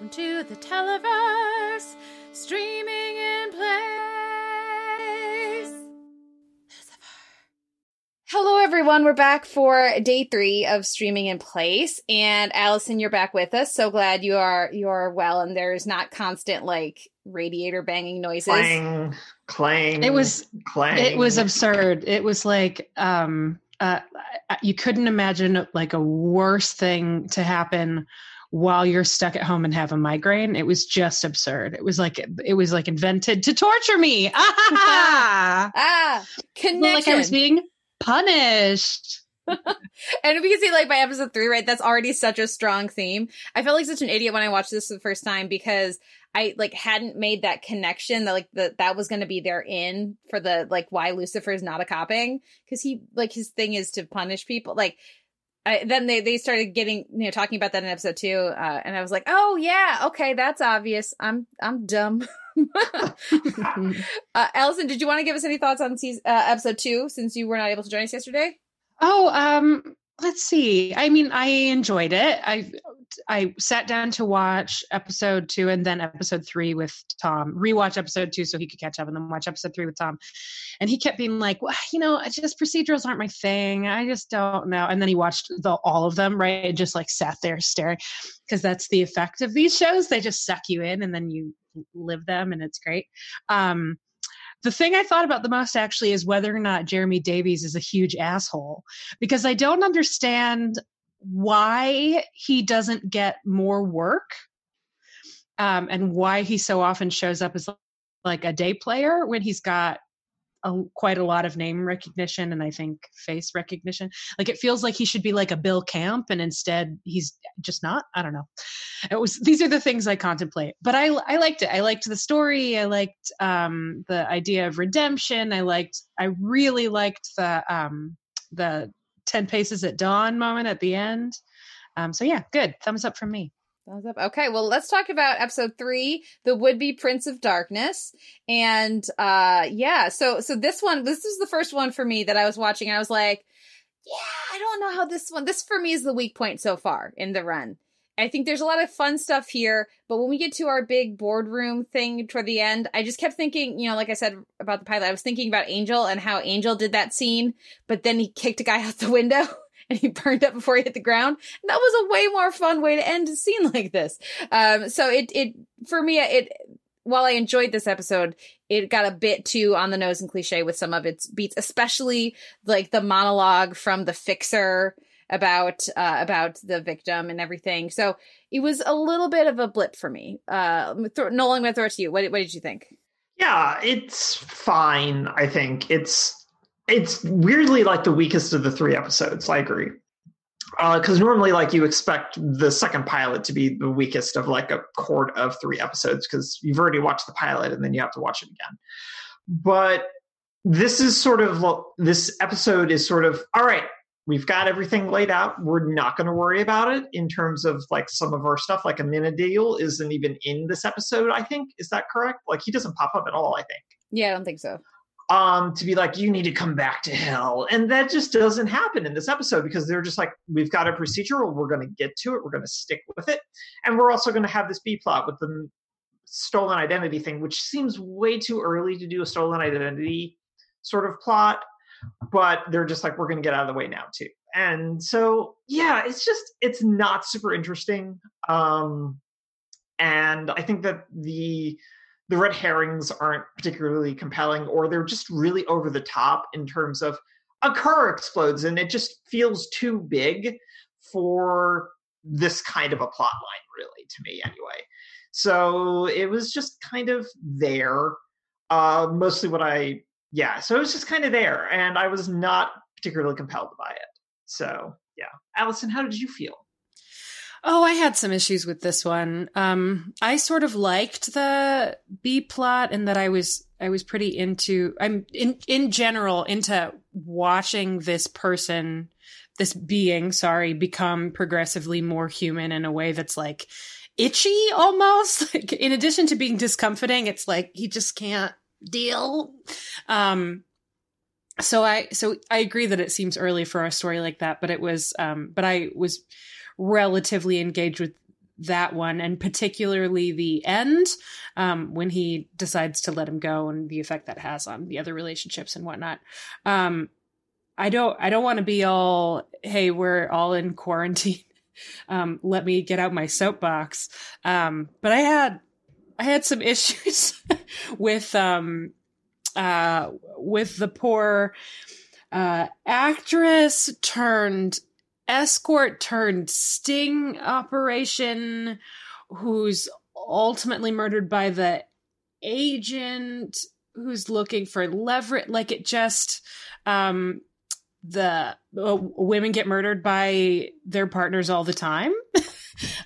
Welcome to the Televerse, streaming in place. Hello, everyone. We're back for day three of streaming in place, and Allison, you're back with us. So glad you are you are well, and there's not constant like radiator banging noises. Clang, clang. It was clang. it was absurd. It was like um uh you couldn't imagine like a worse thing to happen while you're stuck at home and have a migraine. It was just absurd. It was like it was like invented to torture me. Ah, ah, connection. like I was being punished. and we can see like by episode three, right? That's already such a strong theme. I felt like such an idiot when I watched this the first time because I like hadn't made that connection that like that that was going to be their in for the like why Lucifer is not a copping because he like his thing is to punish people like. I, then they, they started getting you know talking about that in episode two, uh, and I was like, oh yeah, okay, that's obvious. I'm I'm dumb. uh, Allison, did you want to give us any thoughts on season, uh, episode two since you were not able to join us yesterday? Oh, um, let's see. I mean, I enjoyed it. I I sat down to watch episode two and then episode three with Tom. Rewatch episode two so he could catch up, and then watch episode three with Tom. And he kept being like, "Well, you know, just procedurals aren't my thing. I just don't know." And then he watched the, all of them, right? And just like sat there staring, because that's the effect of these shows. They just suck you in, and then you live them, and it's great. Um, the thing I thought about the most actually is whether or not Jeremy Davies is a huge asshole because I don't understand why he doesn't get more work um, and why he so often shows up as like a day player when he's got a, quite a lot of name recognition and I think face recognition. Like it feels like he should be like a Bill Camp, and instead he's just not. I don't know. It was these are the things I contemplate, but I I liked it. I liked the story. I liked um, the idea of redemption. I liked. I really liked the um, the ten paces at dawn moment at the end. Um, so yeah, good. Thumbs up from me. Thumbs up. Okay, well, let's talk about episode three, the would-be Prince of Darkness, and uh, yeah. So, so this one, this is the first one for me that I was watching. I was like, yeah, I don't know how this one. This for me is the weak point so far in the run. I think there's a lot of fun stuff here, but when we get to our big boardroom thing toward the end, I just kept thinking, you know, like I said about the pilot, I was thinking about Angel and how Angel did that scene, but then he kicked a guy out the window. And he burned up before he hit the ground. And that was a way more fun way to end a scene like this. Um, so it, it, for me, it, while I enjoyed this episode, it got a bit too on the nose and cliche with some of its beats, especially like the monologue from the fixer about uh, about the victim and everything. So it was a little bit of a blip for me. Uh, th- Nolan, I'm going to throw it to you. What, what did you think? Yeah, it's fine. I think it's it's weirdly like the weakest of the three episodes. I agree. Because uh, normally, like you expect the second pilot to be the weakest of like a court of three episodes because you've already watched the pilot and then you have to watch it again. But this is sort of this episode is sort of all right. We've got everything laid out. We're not going to worry about it in terms of like some of our stuff. Like Amenadiel isn't even in this episode. I think is that correct? Like he doesn't pop up at all. I think. Yeah, I don't think so um, to be like, you need to come back to hell. And that just doesn't happen in this episode because they're just like, we've got a procedural, we're going to get to it, we're going to stick with it. And we're also going to have this B plot with the stolen identity thing, which seems way too early to do a stolen identity sort of plot. But they're just like, we're going to get out of the way now, too. And so, yeah, it's just, it's not super interesting. Um, and I think that the the red herrings aren't particularly compelling or they're just really over the top in terms of a car explodes and it just feels too big for this kind of a plot line really to me anyway. So it was just kind of there uh mostly what i yeah so it was just kind of there and i was not particularly compelled by it. So yeah. Allison how did you feel Oh, I had some issues with this one. Um, I sort of liked the B plot and that I was I was pretty into I'm in in general into watching this person this being, sorry, become progressively more human in a way that's like itchy almost. Like, in addition to being discomforting, it's like he just can't deal. Um so I so I agree that it seems early for a story like that, but it was um but I was relatively engaged with that one, and particularly the end um, when he decides to let him go and the effect that has on the other relationships and whatnot. Um, I don't I don't want to be all hey we're all in quarantine. Um, let me get out my soapbox. Um, but I had I had some issues with um uh with the poor uh actress turned escort turned sting operation who's ultimately murdered by the agent who's looking for leverage. Like it just um the uh, women get murdered by their partners all the time.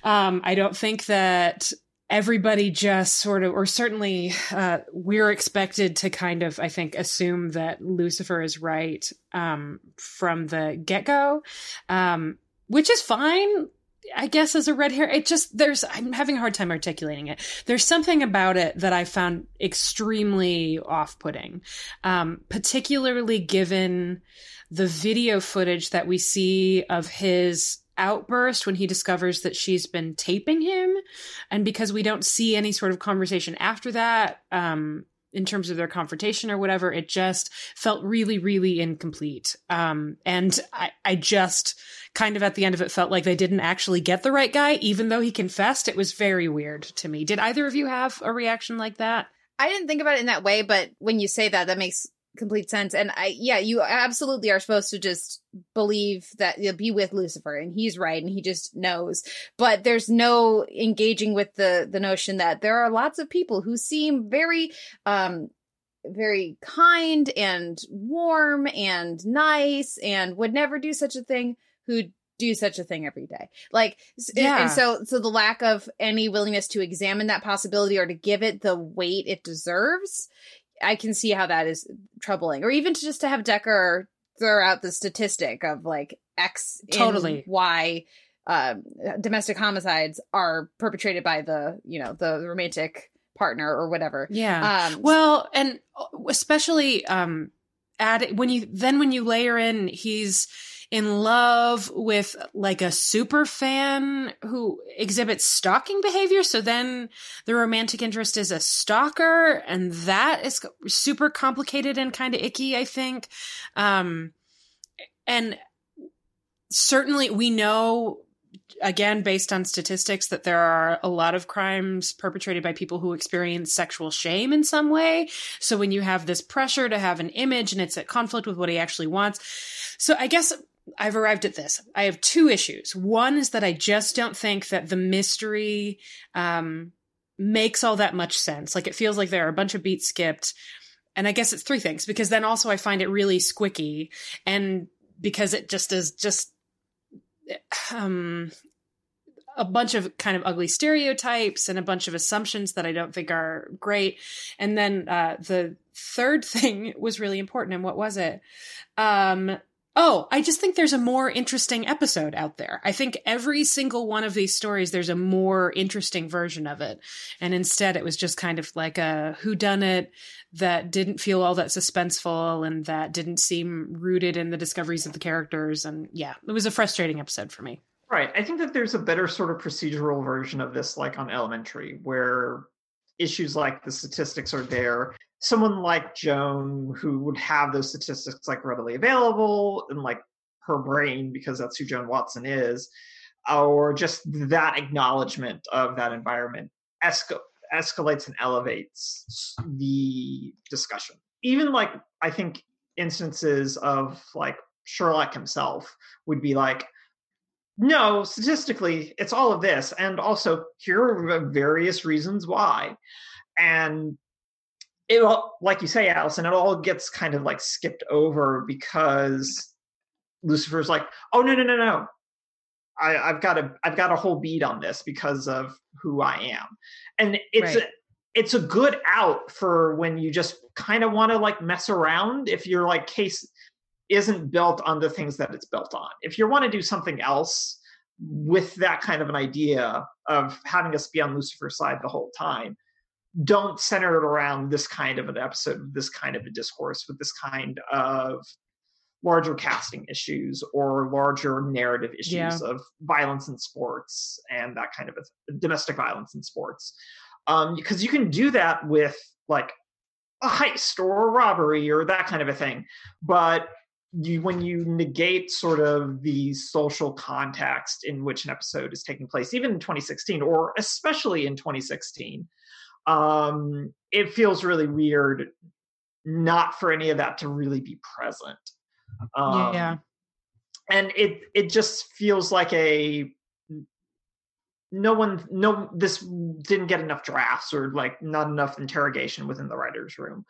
Um i don't think that everybody just sort of or certainly uh we're expected to kind of i think assume that lucifer is right um from the get-go um which is fine I guess as a red hair, it just there's I'm having a hard time articulating it. There's something about it that I found extremely off-putting, um, particularly given the video footage that we see of his outburst when he discovers that she's been taping him, and because we don't see any sort of conversation after that, um, in terms of their confrontation or whatever, it just felt really, really incomplete. Um, and I, I just kind of at the end of it felt like they didn't actually get the right guy, even though he confessed. It was very weird to me. Did either of you have a reaction like that? I didn't think about it in that way, but when you say that, that makes complete sense. And I, yeah, you absolutely are supposed to just believe that you'll be with Lucifer and he's right and he just knows. But there's no engaging with the, the notion that there are lots of people who seem very, um, very kind and warm and nice and would never do such a thing who do such a thing every day like yeah. and so so the lack of any willingness to examine that possibility or to give it the weight it deserves I can see how that is troubling. Or even to just to have Decker throw out the statistic of like X totally Y uh, domestic homicides are perpetrated by the you know the romantic partner or whatever. Yeah. Um, well, and uh, especially um, add when you then when you layer in he's in love with like a super fan who exhibits stalking behavior. So then the romantic interest is a stalker, and that is super complicated and kind of icky, I think. Um, and certainly we know again based on statistics that there are a lot of crimes perpetrated by people who experience sexual shame in some way so when you have this pressure to have an image and it's at conflict with what he actually wants so i guess I've arrived at this. I have two issues. One is that I just don't think that the mystery um, makes all that much sense. Like it feels like there are a bunch of beats skipped. And I guess it's three things because then also I find it really squicky and because it just is just um a bunch of kind of ugly stereotypes and a bunch of assumptions that I don't think are great. And then uh, the third thing was really important. And what was it? Um, Oh, I just think there's a more interesting episode out there. I think every single one of these stories, there's a more interesting version of it. And instead, it was just kind of like a whodunit that didn't feel all that suspenseful and that didn't seem rooted in the discoveries of the characters. And yeah, it was a frustrating episode for me. Right. I think that there's a better sort of procedural version of this, like on Elementary, where issues like the statistics are there someone like Joan who would have those statistics like readily available and like her brain because that's who Joan Watson is, or just that acknowledgement of that environment escal- escalates and elevates the discussion. Even like I think instances of like Sherlock himself would be like, no, statistically, it's all of this, and also here are various reasons why. And it all, like you say, Allison, it all gets kind of like skipped over because Lucifer's like, oh no no no no, I, I've got a I've got a whole beat on this because of who I am, and it's right. a it's a good out for when you just kind of want to like mess around if your like case isn't built on the things that it's built on. If you want to do something else with that kind of an idea of having us be on Lucifer's side the whole time, don't center it around this kind of an episode, this kind of a discourse, with this kind of larger casting issues or larger narrative issues Yeah. of violence in sports and that kind of a, domestic violence in sports. Um, because you can do that with like a heist or a robbery or that kind of a thing, but you when you negate sort of the social context in which an episode is taking place, even in 2016 or especially in 2016, um, it feels really weird not for any of that to really be present. Um, yeah. and it it just feels like a no one no this didn't get enough drafts or like not enough interrogation within the writers room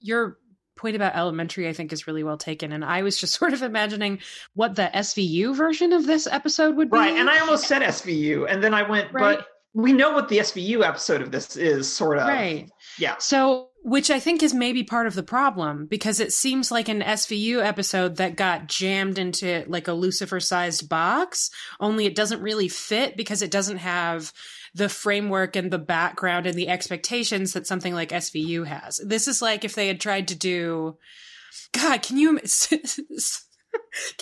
Your point about elementary, I think, is really well taken. And I was just sort of imagining what the SVU version of this episode would be. right and i almost said svu and then i went Right. but we know what the svu episode of this is sort of Right. yeah So, which I think is maybe part of the problem because it seems like an SVU episode that got jammed into like a Lucifer sized box, only it doesn't really fit because it doesn't have the framework and the background and the expectations that something like SVU has. This is like if they had tried to do, God, can you,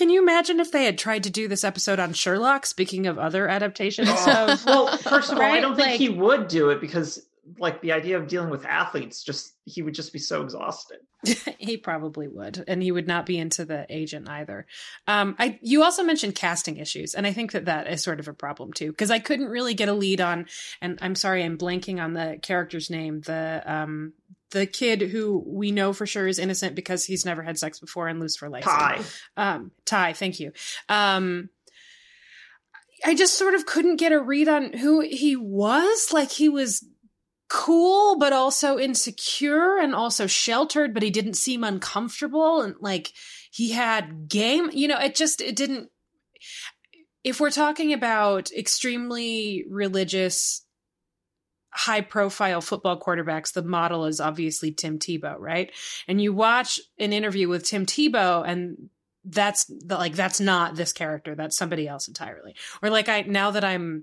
can you imagine if they had tried to do this episode on Sherlock? Speaking of other adaptations of, well first of all i don't think Like- he would do it because like the idea of dealing with athletes just he would just be so exhausted he probably would, and he would not be into the agent either. Um, I you also mentioned casting issues, and I think that that is sort of a problem too because I couldn't really get a lead on. And I'm sorry, I'm blanking on the character's name. The um the kid who we know for sure is innocent because he's never had sex before and loose for life. Ty. Um, Ty, thank you. Um, I just sort of couldn't get a read on who he was. Like he was cool, but also insecure and also sheltered, but he didn't seem uncomfortable. And like he had game, you know, it just, it didn't. If we're talking about extremely religious, high profile football quarterbacks, the model is obviously Tim Tebow, right? And you watch an interview with Tim Tebow and that's the, like that's not this character that's somebody else entirely or like i now that i'm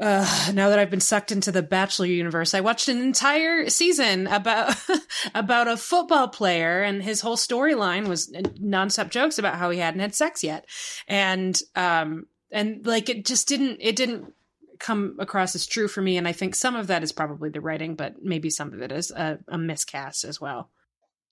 uh now that i've been sucked into the bachelor universe i watched an entire season about about a football player and his whole storyline was nonstop jokes about how he hadn't had sex yet and um and like it just didn't it didn't come across as true for me and i think some of that is probably the writing but maybe some of it is a, a miscast as well.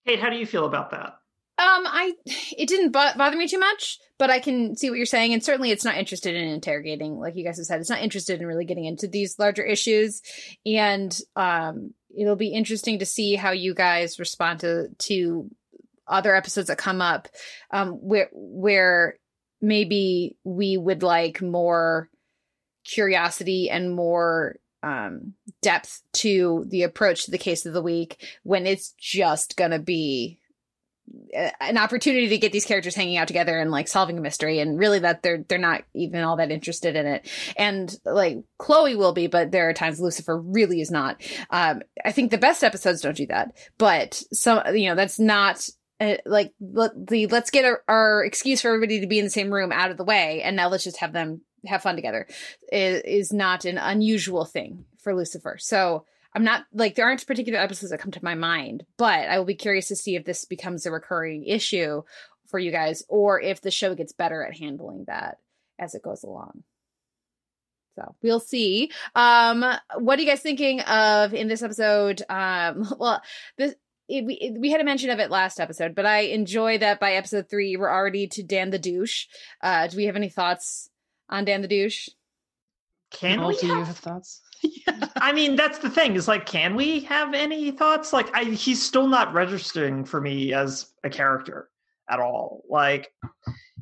Kate how do you feel about that? Um, I it didn't bo- bother me too much, but I can see what you're saying, and certainly it's not interested in interrogating, like you guys have said, it's not interested in really getting into these larger issues, and um, it'll be interesting to see how you guys respond to to other episodes that come up, um, where where maybe we would like more curiosity and more um depth to the approach to the case of the week when it's just gonna be an opportunity to get these characters hanging out together and like solving a mystery and really that they're they're not even all that interested in it. And like chloe will be but there are times lucifer really is not. Um i think the best episodes don't do that but some you know that's not uh, like let, the let's get our, our excuse for everybody to be in the same room out of the way and now let's just have them have fun together is, is not an unusual thing for lucifer so I'm not like there aren't particular episodes that come to my mind, but I will be curious to see if this becomes a recurring issue for you guys or if the show gets better at handling that as it goes along. So we'll see. Um, what are you guys thinking of in this episode? Um, well, this it, we, it, we had a mention of it last episode, but I enjoy that by episode three we're already to Dan the douche. Uh, do we have any thoughts on Dan the douche? can Paul, we do you have have thoughts I mean, that's the thing. Is like, can we have any thoughts? Like, I, he's still not registering for me as a character at all. Like,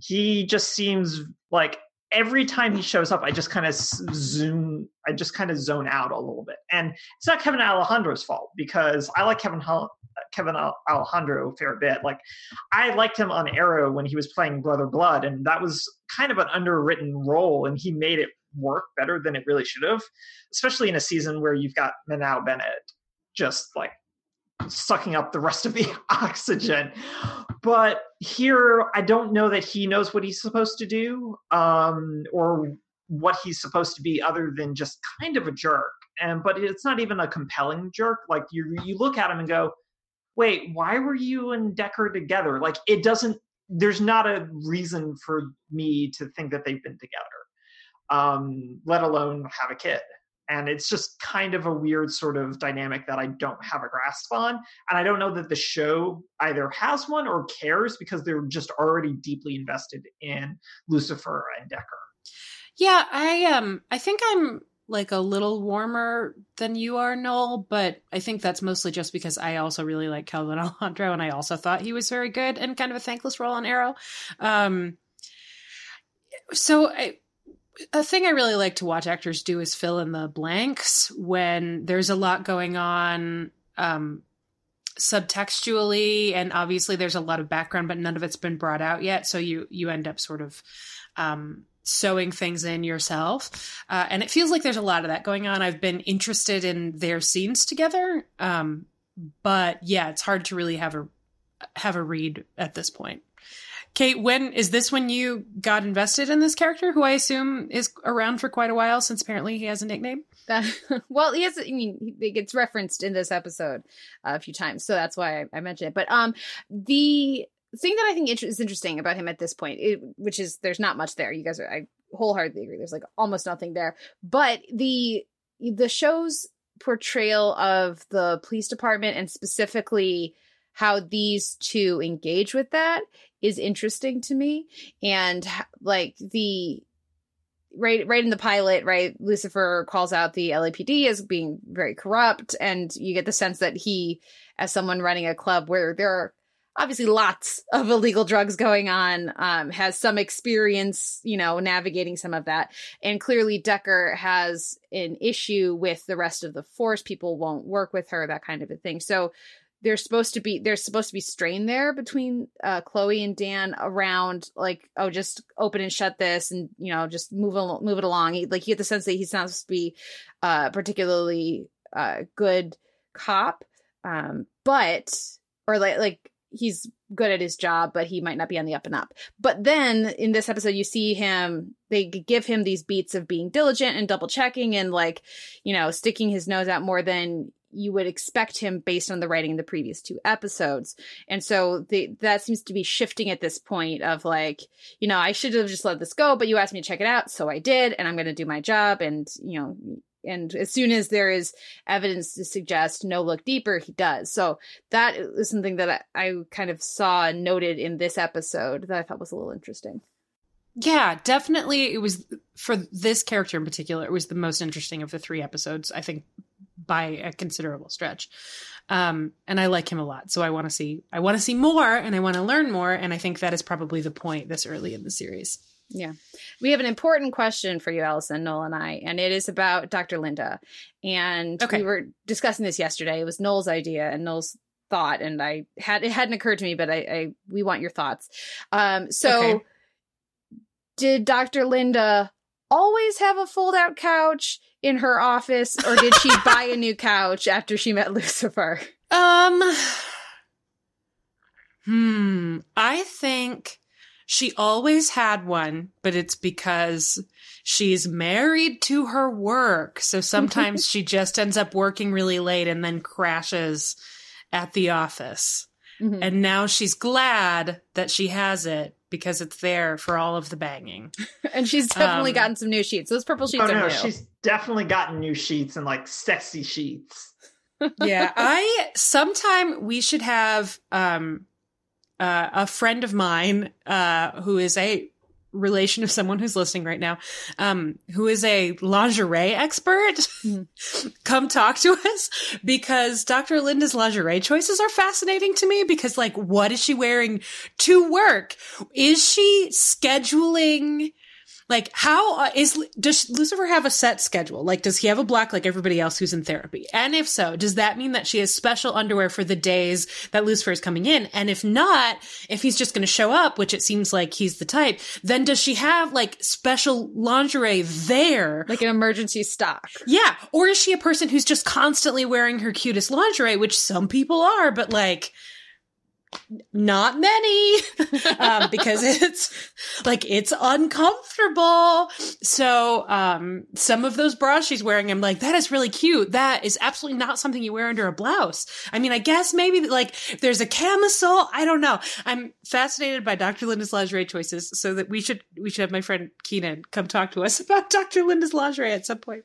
he just seems like every time he shows up, I just kind of zoom. I just kind of zone out a little bit, and it's not Kevin Alejandro's fault because I like Kevin Kevin Alejandro a fair bit. Like, I liked him on Arrow when he was playing Brother Blood, and that was kind of an underwritten role, and he made it work better than it really should have especially in a season where you've got Manu Bennett just like sucking up the rest of the oxygen. But here, I don't know that he knows what he's supposed to do um, or what he's supposed to be other than just kind of a jerk. And but it's not even a compelling jerk. Like you, you look at him and go, "Wait, why were you and Decker together?" Like it doesn't there's not a reason for me to think that they've been together, um, let alone have a kid. And it's just kind of a weird sort of dynamic that I don't have a grasp on. And I don't know that the show either has one or cares because they're just already deeply invested in Lucifer and Decker. Yeah, I um I think I'm like a little warmer than you are, Noel, but I think that's mostly just because I also really like Kevin Alejandro and I also thought he was very good and kind of a thankless role on Arrow. Um so I a thing I really like to watch actors do is fill in the blanks when there's a lot going on um, subtextually, and obviously there's a lot of background, but none of it's been brought out yet. So you you end up sort of um, sewing things in yourself, uh, and it feels like there's a lot of that going on. I've been interested in their scenes together, um, but yeah, it's hard to really have a have a read at this point. Kate, when is this when you got invested in this character, who I assume is around for quite a while since apparently he has a nickname? That, well, he has. I mean, it gets referenced in this episode uh, a few times, so that's why I, I mentioned it. But um, the thing that I think is interesting about him at this point, it, which is there's not much there. You guys are, I wholeheartedly agree. There's like almost nothing there, but the the show's portrayal of the police department and specifically how these two engage with that is interesting to me. And like the right right in the pilot right lucifer calls out the lapd as being very corrupt. And you get the sense that he as someone running a club where there are obviously lots of illegal drugs going on um, has some experience you know navigating some of that. And clearly decker has an issue with the rest of the force. People won't work with her that kind of a thing. So there's supposed to be there's supposed to be strain there between uh, Chloe and Dan around like oh just open and shut this and you know just move al- move it along. He, like you get the sense that he's not supposed to be uh, particularly uh, good cop, um, but or like like he's good at his job, but he might not be on the up and up. But then in this episode, you see him, they give him these beats of being diligent and double checking and like, you know, sticking his nose out more than you would expect him based on the writing in the previous two episodes. And so the, that seems to be shifting at this point of like, you know, I should have just let this go, but you asked me to check it out. So I did, and I'm going to do my job. And, you know, and as soon as there is evidence to suggest no look deeper, he does. So that is something that I, I kind of saw and noted in this episode that I thought was a little interesting. Yeah, definitely. It was for this character in particular, it was the most interesting of the three episodes. I think by a considerable stretch. Um, and I like him a lot. So I want to see I want to see more and I want to learn more. And I think that is probably the point this early in the series. Yeah. We have an important question for you, Allison, Noel, and I, and it is about Dr. Linda. And okay. we were discussing this yesterday. It was Noel's idea and Noel's thought, and I had it hadn't occurred to me, but I, I we want your thoughts. Um, so okay. did Dr. Linda always have a fold out couch in her office or did she buy a new couch after she met Lucifer? Um Hmm, I think she always had one, but it's because she's married to her work. So sometimes she just ends up working really late and then crashes at the office. Mm-hmm. And now she's glad that she has it because it's there for all of the banging. and she's definitely um, gotten some new sheets. Those purple sheets oh, no, new. She's definitely gotten new sheets and like sexy sheets. yeah, I sometime we should have um uh, a friend of mine uh who is a relation of someone who's listening right now, um, who is a lingerie expert, mm. come talk to us because Dr. Linda's lingerie choices are fascinating to me because like, what is she wearing to work? Is she scheduling like, how uh, is does Lucifer have a set schedule? Like, does he have a block like everybody else who's in therapy? And if so, does that mean that she has special underwear for the days that Lucifer is coming in? And if not, if he's just going to show up, which it seems like he's the type, then does she have like special lingerie there, like an emergency stock? Yeah, or is she a person who's just constantly wearing her cutest lingerie, which some people are, but like not many um, because it's like it's uncomfortable. So um, some of those bras she's wearing i'm like that is really cute. That is absolutely not something you wear under a blouse. I mean i guess maybe like there's a camisole i don't know. I'm fascinated by dr linda's lingerie choices so that we should we should have my friend keenan come talk to us about dr linda's lingerie at some point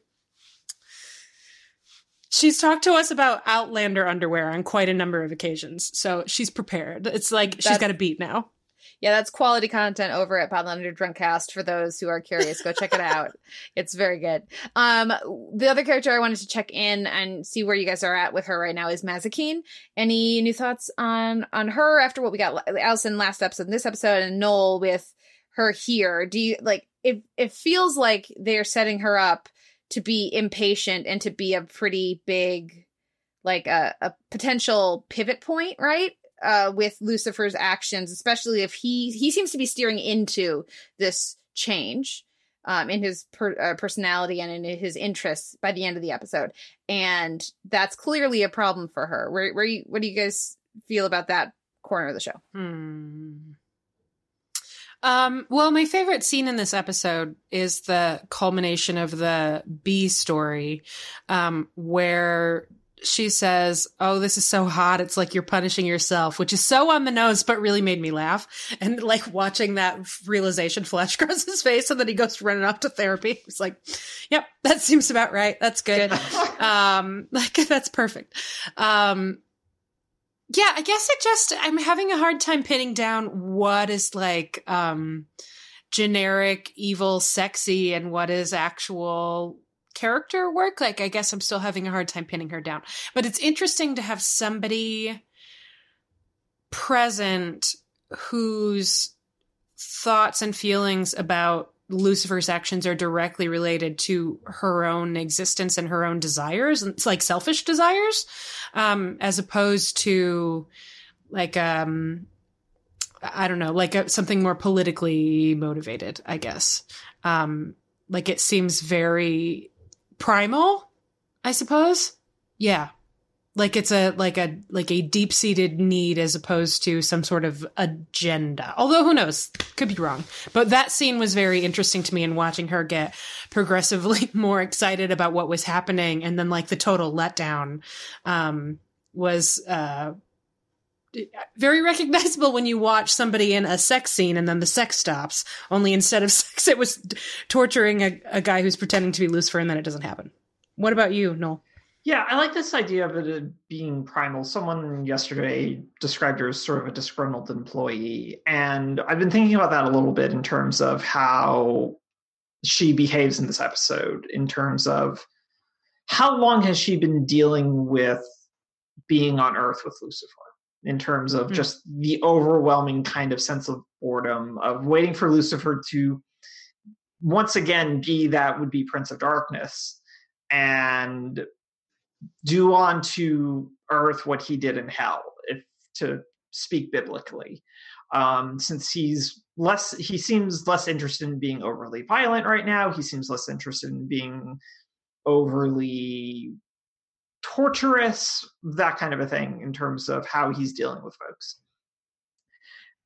She's talked to us about Outlander underwear on quite a number of occasions, so she's prepared. It's like that's, she's got a beat now. Yeah, that's quality content over at Podlander Drunkcast for those who are curious. Go check it out. It's very good. Um, the other character I wanted to check in and see where you guys are at with her right now is Mazikeen. Any new thoughts on on her after what we got Allison last episode, and this episode, and Noel with her here? Do you like it? It feels like they're setting her up to be impatient and to be a pretty big like a, a potential pivot point right? Uh with lucifer's actions especially if he he seems to be steering into this change um in his per, uh, personality and in his interests by the end of the episode. And that's clearly a problem for her. Where where you what do you guys feel about that corner of the show? Hmm. Um, well, my favorite scene in this episode is the culmination of the B story, um, where she says, Oh, this is so hot. It's like you're punishing yourself, which is so on the nose, but really made me laugh. And like watching that realization flash across his face and then he goes running off to therapy. It's like, Yep, that seems about right. That's good. good. um, like that's perfect. Um, yeah, I guess it just I'm having a hard time pinning down what is like um generic evil sexy and what is actual character work. Like I guess I'm still having a hard time pinning her down. But it's interesting to have somebody present whose thoughts and feelings about Lucifer's actions are directly related to her own existence and her own desires, it's like selfish desires, um, as opposed to like um, I don't know, like a, something more politically motivated, I guess. Um, like it seems very primal, I suppose. Yeah, like it's a like a like a deep seated need as opposed to some sort of agenda. Although who knows? Could be wrong. But that scene was very interesting to me in watching her get progressively more excited about what was happening. And then like the total letdown um was uh very recognizable when you watch somebody in a sex scene and then the sex stops. Only instead of sex it was torturing a, a guy who's pretending to be lucifer and then it doesn't happen. What about you noel yeah, I like this idea of it being primal. Someone yesterday described her as sort of a disgruntled employee. And I've been thinking about that a little bit in terms of how she behaves in this episode, in terms of how long has she been dealing with being on Earth with Lucifer, in terms of mm-hmm. just the overwhelming kind of sense of boredom, of waiting for Lucifer to once again be that would be Prince of Darkness and do unto earth what he did in hell, if to speak biblically. Um, since he's less, he seems less interested in being overly violent right now. He seems less interested in being overly torturous, that kind of a thing, in terms of how he's dealing with folks.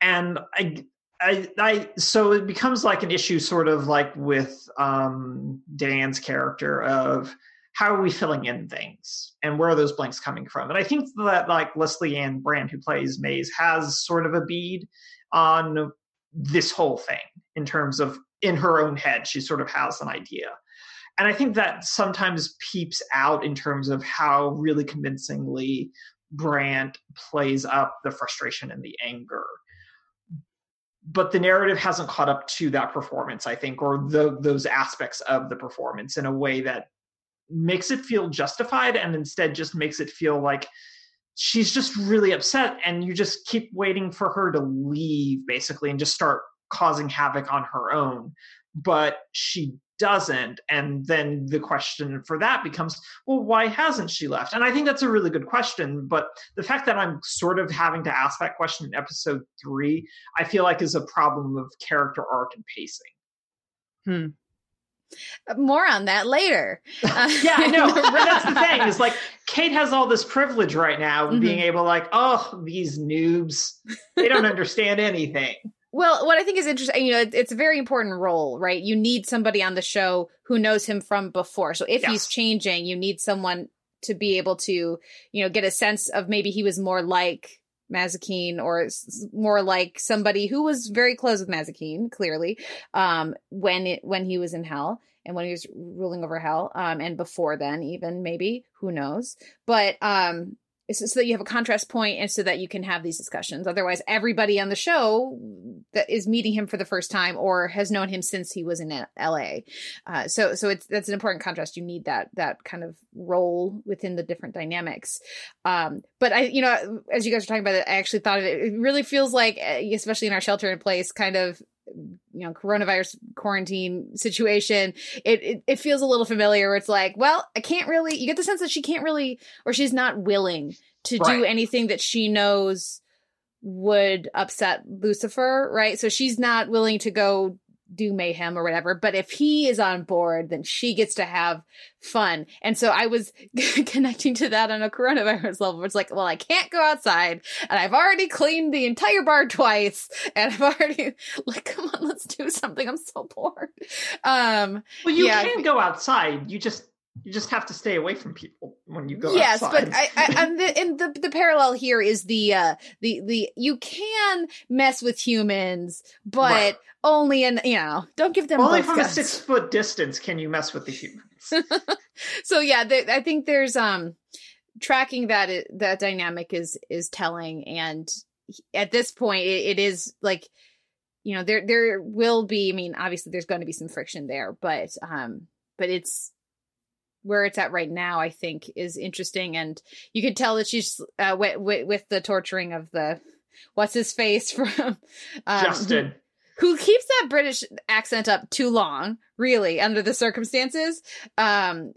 And I, I, I, so it becomes like an issue, sort of like with um, Dan's character of how are we filling in things? And where are those blanks coming from? And i think that like lesley ann brandt who plays maze has sort of a bead on this whole thing in terms of in her own head she sort of has an idea. And i think that sometimes peeps out in terms of how really convincingly brandt plays up the frustration and the anger. But the narrative hasn't caught up to that performance i think or the, those aspects of the performance in a way that makes it feel justified and instead just makes it feel like she's just really upset and you just keep waiting for her to leave basically and just start causing havoc on her own. But she doesn't and then the question for that becomes well why hasn't she left? And i think that's a really good question but the fact that i'm sort of having to ask that question in episode 3 i feel like is a problem of character arc and pacing. Hmm More on that later. Uh, yeah, I know. That's the thing. Is like Kate has all this privilege right now Mhm. being able, like, oh, these noobs, they don't understand anything. Well, what I think is interesting, you know, it- it's a very important role, right? You need somebody on the show who knows him from before. So if he's changing, you need someone to be able to, you know, get a sense of maybe he was more like Mazikeen or more like somebody who was very close with Mazikeen, clearly, um, when it when he was in hell and when he was ruling over hell, um, and before then, even maybe who knows, but um, so that you have a contrast point and so that you can have these discussions. Otherwise, everybody on the show that is meeting him for the first time or has known him since he was in LA. Uh, so so it's that's an important contrast. You need that that kind of role within the different dynamics. Um, but I, you know, as you guys were talking about it, I actually thought of it. It really feels like, uh, especially in our shelter in place, kind of you know coronavirus quarantine situation it, it it feels a little familiar where it's like well i can't really you get the sense that she can't really or she's not willing to do anything that she knows would upset lucifer right? So she's not willing to go do mayhem or whatever but if he is on board then she gets to have fun and so i was connecting to that on a coronavirus level it's like well i can't go outside and i've already cleaned the entire bar twice and i've already like come on let's do something i'm so bored um Well, you Yeah. can go outside. You just you just have to stay away from people when you go yes outside. but i, I and the, and the the parallel here is the uh the the you can mess with humans but Right. only in you know don't give them Only from a six foot distance can you mess with the humans. so yeah there, i think there's um tracking that that dynamic is is telling and at this point it, it is like you know there there will be i mean obviously there's going to be some friction there but um but it's where it's at right now i think is interesting and you could tell that she's uh with, with, with the torturing of the what's his face from um, Justin. who keeps that British accent up too long, really, under the circumstances. Um,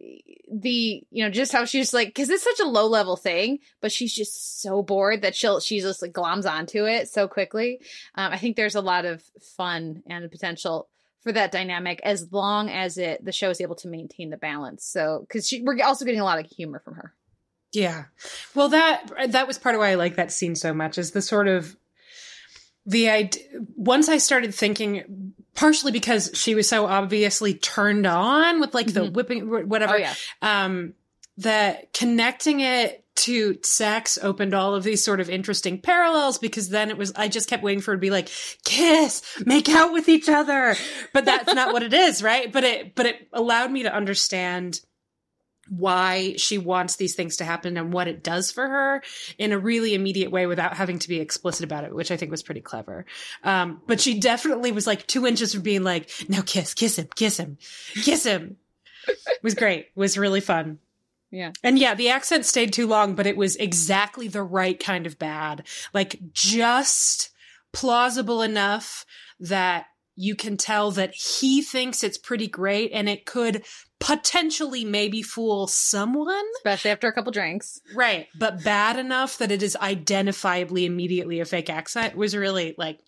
the you know just how she's like because it's such a low level thing, but she's just so bored that she'll she just like gloms onto it so quickly. Um, I think there's a lot of fun and potential for that dynamic as long as it the show is able to maintain the balance. So because we're also getting a lot of humor from her. Yeah. Well, that that was part of why I like that scene so much is the sort of the idea. Once I started thinking, partially because she was so obviously turned on with like the Mhm. whipping, whatever. Oh yeah, Um, that connecting it to sex opened all of these sort of interesting parallels because then it was I just kept waiting for it to be like kiss, make out with each other, but that's not what it is, right? But it but it allowed me to understand why she wants these things to happen and what it does for her in a really immediate way without having to be explicit about it, which I think was pretty clever. Um, but she definitely was like two inches from being like, now kiss, kiss him, kiss him, kiss him. it was great. It was really fun. Yeah. And yeah, the accent stayed too long, but it was exactly the right kind of bad. Like just plausible enough that you can tell that he thinks it's pretty great and it could potentially maybe fool someone. Especially after a couple drinks. Right. But bad enough that it is identifiably immediately a fake accent was really like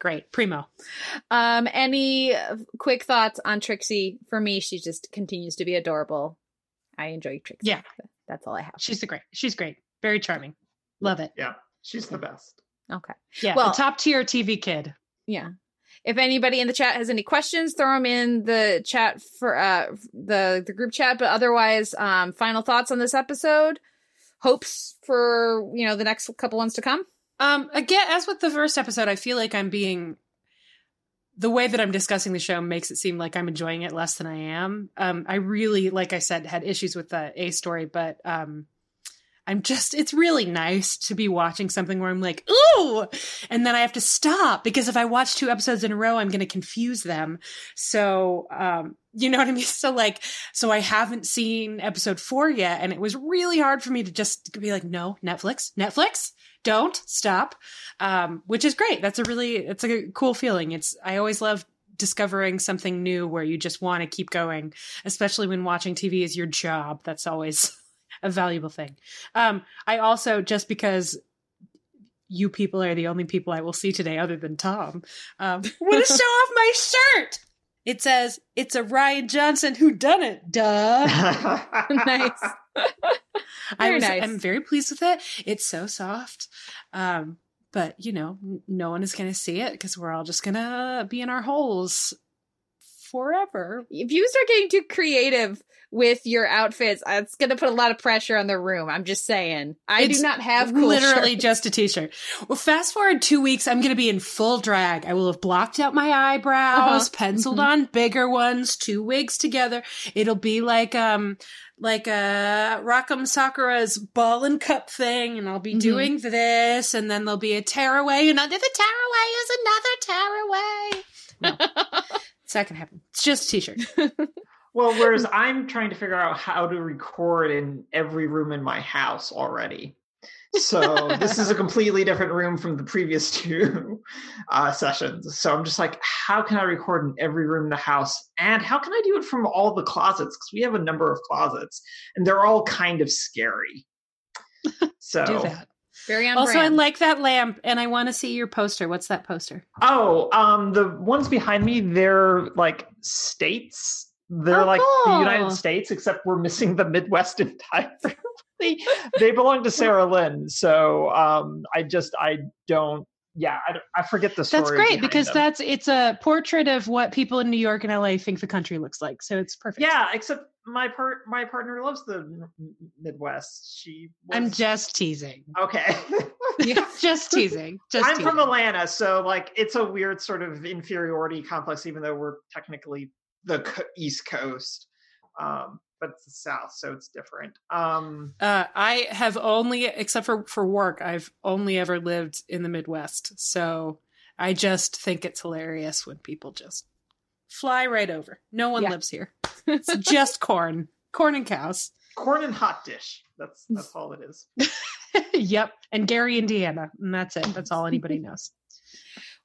great. Primo. Um, any quick thoughts on Trixie? For me, she just continues to be adorable. I enjoy Trixie. Yeah. That's all I have. She's the great. She's great. Very charming. Love it. Yeah, she's the best. Okay. Yeah. Well- top tier TV kid. Yeah. If anybody in the chat has any questions, throw them in the chat for uh the the group chat. But otherwise, um, final thoughts on this episode. Hopes for you know the next couple ones to come. Um, again, as with the first episode, I feel like I'm being the way that I'm discussing the show makes it seem like I'm enjoying it less than I am. Um, I really, like I said, had issues with the A story, but um, I'm just, it's really nice to be watching something where I'm like, ooh, and then I have to stop because if I watch two episodes in a row, I'm going to confuse them. So, um, you know what I mean? So like, so I haven't seen episode four yet. And it was really hard for me to just be like, no, Netflix, Netflix, don't stop. Um, which is great. That's a really, it's a cool feeling. It's, I always love discovering something new where you just want to keep going, especially when watching TV is your job. That's always a valuable thing. Um, I also, just because you people are the only people I will see today other than Tom, um, want to show off my shirt It says it's a Rian Johnson who done it. Duh. nice. I was, nice. I'm very pleased with it. It's so soft. Um, but you know, no one is going to see it because we're all just going to be in our holes forever. If you start getting too creative with your outfits, it's going to put a lot of pressure on the room. I'm just saying. I It's do not have cool literally shirts. just a t-shirt. Well, fast forward two weeks, I'm going to be in full drag. I will have blocked out my eyebrows, Uh-huh. penciled Mhm. on bigger ones, two wigs together. It'll be like um like uh Rock'em Sakura's ball and cup thing, and I'll be Mhm. doing this, and then there'll be a tearaway, and under the tearaway is another tearaway. No, it's not gonna happen. It's just a t-shirt. well, whereas I'm trying to figure out how to record in every room in my house already. So this is a completely different room from the previous two uh, sessions. So I'm just like, how can I record in every room in the house? And how can I do it from all the closets? Because we have a number of closets and they're all kind of scary. So Do that. Very on Also, I like that lamp, and I want to see your poster. What's that poster? Oh, um, the ones behind me, they're like states. They're Oh, like the. United States, except we're missing the Midwest entirely. they belong to Sarah Lynn, so um, I just I don't. Yeah, I, I forget the story. That's great because them. that's it's a portrait of what people in New York and LA think the country looks like. So it's perfect. yeah. Except my part, my partner loves the Midwest. She. Was, I'm just teasing. okay. just teasing. Just I'm teasing. from Atlanta, so like it's a weird sort of inferiority complex, even though we're technically the co- East Coast, um, but it's the South, so it's different. Um, Uh, I have only, except for for work, I've only ever lived in the Midwest. So I just think it's hilarious when people just fly right over. No one Yeah. lives here. It's just corn, corn and cows. corn and hot dish. That's that's all it is. yep, and Gary, Indiana, and that's it. That's all anybody knows.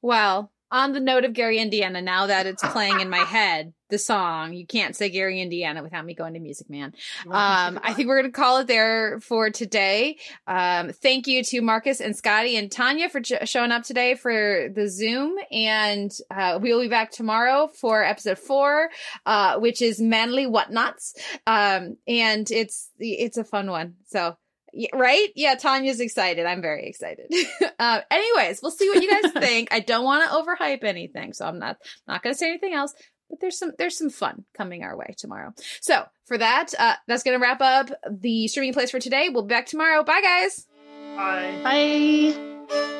Well, on the note of Gary, Indiana, now that it's playing in my head, the song, you can't say Gary, Indiana without me going to Music Man. Um, I think we're going to call it there for today. Um, thank you to Marcus and Scottie and Tanya for j- showing up today for the Zoom. And uh, we will be back tomorrow for episode four, uh, which is Manly Whatnots. Um, and it's it's a fun one. So. Yeah, right? Yeah, Tanya's excited. I'm very excited. uh, anyways, we'll see what you guys think. I don't want to overhype anything, so I'm not not going to say anything else. But there's some there's some fun coming our way tomorrow. So for that, uh, that's going to wrap up the streaming place for today. We'll be back tomorrow. Bye, guys. Bye. Bye.